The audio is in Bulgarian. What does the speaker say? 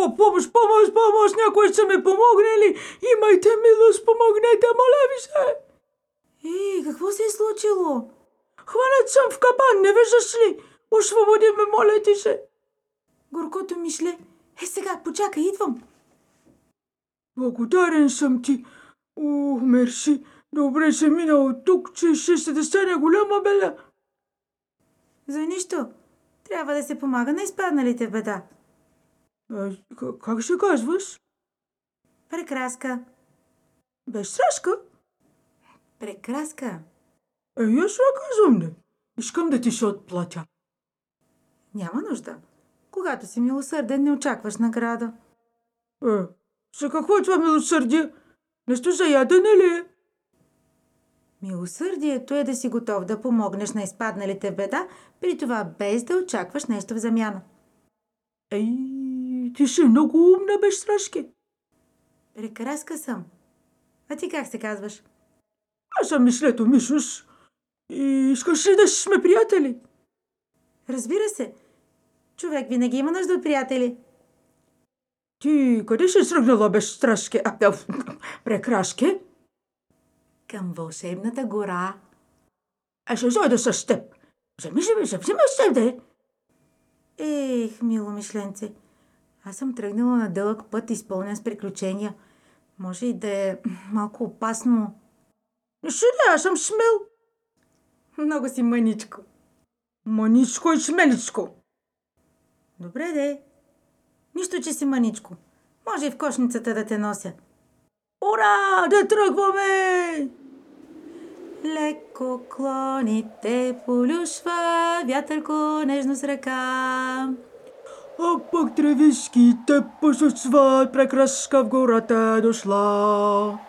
по- помощ, помощ, помощ, някой са ми помогнали. Имайте милост, помогнете, моля ви се. Ей, какво се е случило? Хванат съм в капан, не виждаш ли? Освободи ме, моля ти се. Горкото мишле. Е, сега, почакай, идвам. Благодарен съм ти. О, мерси. Добре се мина от тук, че ще се да стане голяма беля. За нищо. Трябва да се помага на изпадналите в беда. К- как се казваш? Прекраска. Безстрашка? Прекраска. Е, аз това казвам не. Искам да ти се отплатя. Няма нужда. Когато си милосърден, не очакваш награда. Е, за какво е това милосърдие? Нещо за ядене ли е? Милосърдието е да си готов да помогнеш на изпадналите в беда, при това без да очакваш нещо в замяна. Ей, ти си много умна, безстрашки. Прекраска съм. А ти как се казваш? Аз съм Мислето Мишус. И искаш ли да сме приятели? Разбира се. Човек винаги има нужда от приятели. Ти къде си сръгнала безстрашки? А, а, прекраски? Към вълшебната гора. Аз ще дойда с теб. Вземи, вземи, вземи, с теб, де. Ех, мило мишленце. Аз съм тръгнала на дълъг път, изпълнен с приключения. Може и да е малко опасно. Не, аз съм смел. Много си мъничко. Маничко и смеличко. Добре, де. Нищо, че си мъничко. Може и в кошницата да те нося. Ура, да тръгваме! Леко клоните полюшва, вятърко нежно с ръка. Obok drevěský tepo se svá prekraska v goraté došla.